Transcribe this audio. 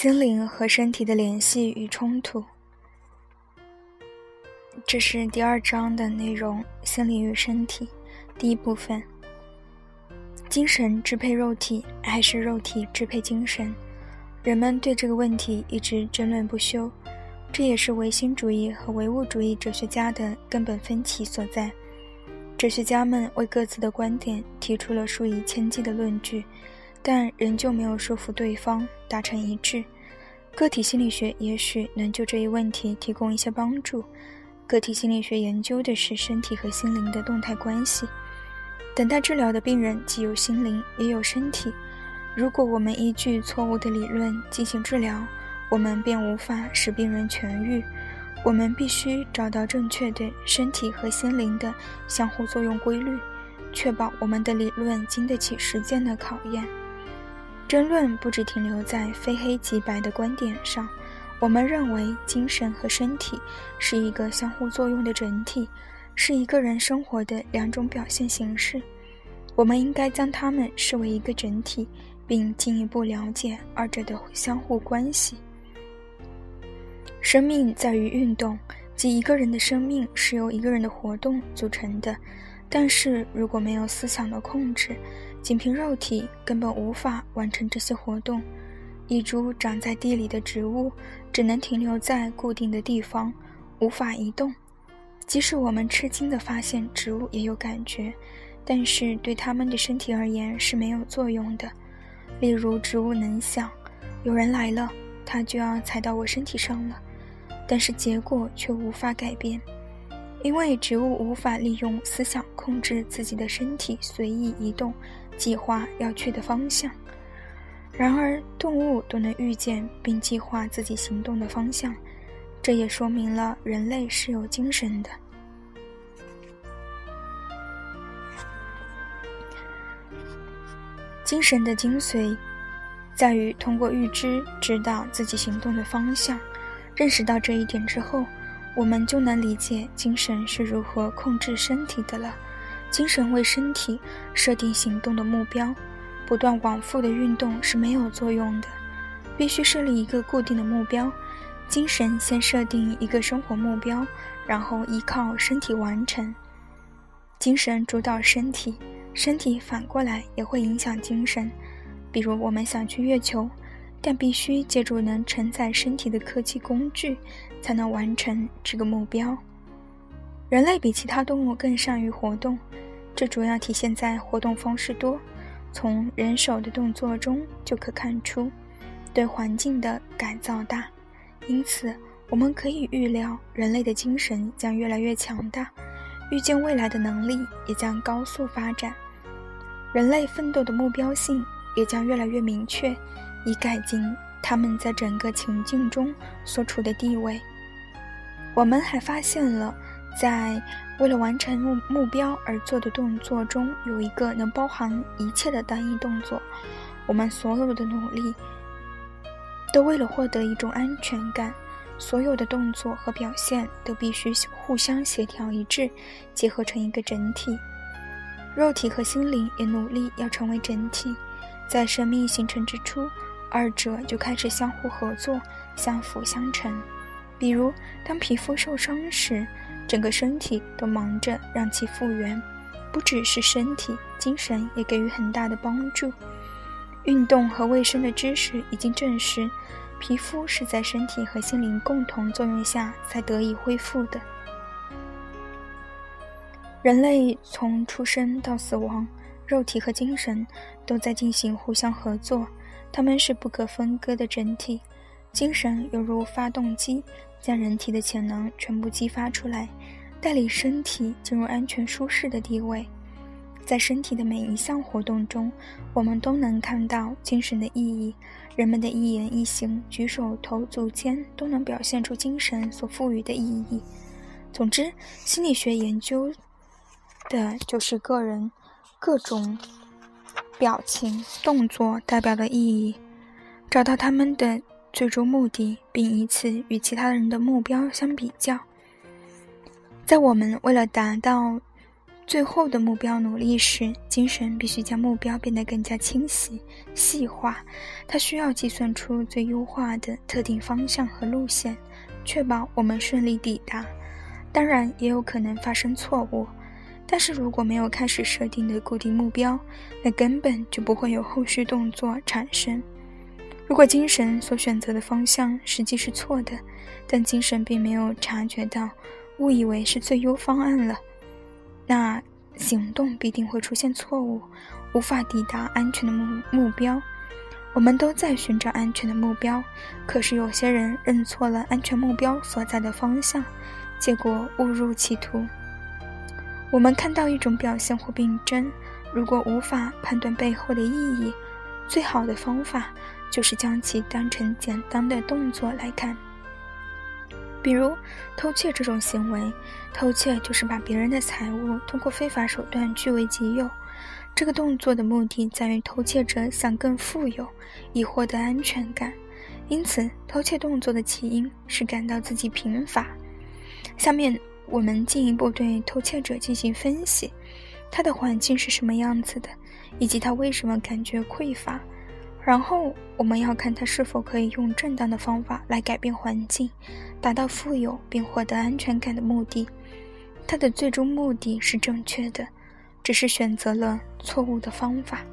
心灵和身体的联系与冲突，这是第二章的内容。心灵与身体，第一部分：精神支配肉体，还是肉体支配精神？人们对这个问题一直争论不休，这也是唯心主义和唯物主义哲学家的根本分歧所在。哲学家们为各自的观点提出了数以千计的论据。但仍旧没有说服对方达成一致。个体心理学也许能就这一问题提供一些帮助。个体心理学研究的是身体和心灵的动态关系。等待治疗的病人既有心灵也有身体。如果我们依据错误的理论进行治疗，我们便无法使病人痊愈。我们必须找到正确的身体和心灵的相互作用规律，确保我们的理论经得起实践的考验。争论不只停留在非黑即白的观点上，我们认为精神和身体是一个相互作用的整体，是一个人生活的两种表现形式。我们应该将它们视为一个整体，并进一步了解二者的相互关系。生命在于运动，即一个人的生命是由一个人的活动组成的。但是如果没有思想的控制，仅凭肉体根本无法完成这些活动。一株长在地里的植物只能停留在固定的地方，无法移动。即使我们吃惊地发现植物也有感觉，但是对它们的身体而言是没有作用的。例如，植物能想：有人来了，它就要踩到我身体上了，但是结果却无法改变。因为植物无法利用思想控制自己的身体随意移动，计划要去的方向。然而，动物都能预见并计划自己行动的方向，这也说明了人类是有精神的。精神的精髓，在于通过预知知道自己行动的方向。认识到这一点之后。我们就能理解精神是如何控制身体的了。精神为身体设定行动的目标，不断往复的运动是没有作用的，必须设立一个固定的目标。精神先设定一个生活目标，然后依靠身体完成。精神主导身体，身体反过来也会影响精神。比如，我们想去月球。但必须借助能承载身体的科技工具，才能完成这个目标。人类比其他动物更善于活动，这主要体现在活动方式多。从人手的动作中就可看出，对环境的改造大。因此，我们可以预料人类的精神将越来越强大，预见未来的能力也将高速发展，人类奋斗的目标性也将越来越明确。以改进他们在整个情境中所处的地位。我们还发现了，在为了完成目目标而做的动作中，有一个能包含一切的单一动作。我们所有的努力，都为了获得一种安全感。所有的动作和表现都必须互相协调一致，结合成一个整体。肉体和心灵也努力要成为整体，在生命形成之初。二者就开始相互合作，相辅相成。比如，当皮肤受伤时，整个身体都忙着让其复原。不只是身体，精神也给予很大的帮助。运动和卫生的知识已经证实，皮肤是在身体和心灵共同作用下才得以恢复的。人类从出生到死亡，肉体和精神都在进行互相合作。它们是不可分割的整体，精神犹如发动机，将人体的潜能全部激发出来，带领身体进入安全舒适的地位。在身体的每一项活动中，我们都能看到精神的意义。人们的一言一行、举手投足间，都能表现出精神所赋予的意义。总之，心理学研究的就是个人各种。表情、动作代表的意义，找到他们的最终目的，并以此与其他人的目标相比较。在我们为了达到最后的目标努力时，精神必须将目标变得更加清晰、细化。它需要计算出最优化的特定方向和路线，确保我们顺利抵达。当然，也有可能发生错误。但是如果没有开始设定的固定目标，那根本就不会有后续动作产生。如果精神所选择的方向实际是错的，但精神并没有察觉到，误以为是最优方案了。那行动必定会出现错误，无法抵达安全的目目标。我们都在寻找安全的目标，可是有些人认错了安全目标所在的方向，结果误入歧途。我们看到一种表现或病症，如果无法判断背后的意义，最好的方法就是将其当成简单的动作来看。比如偷窃这种行为，偷窃就是把别人的财物通过非法手段据为己有。这个动作的目的在于偷窃者想更富有，以获得安全感。因此，偷窃动作的起因是感到自己贫乏。下面我们进一步对偷窃者进行分析：他的环境是什么样子的，以及他为什么感觉匮乏。然后，我们要看他是否可以用正当的方法来改变环境。达到富有并获得安全感的目的，他的最终目的是正确的，只是选择了错误的方法。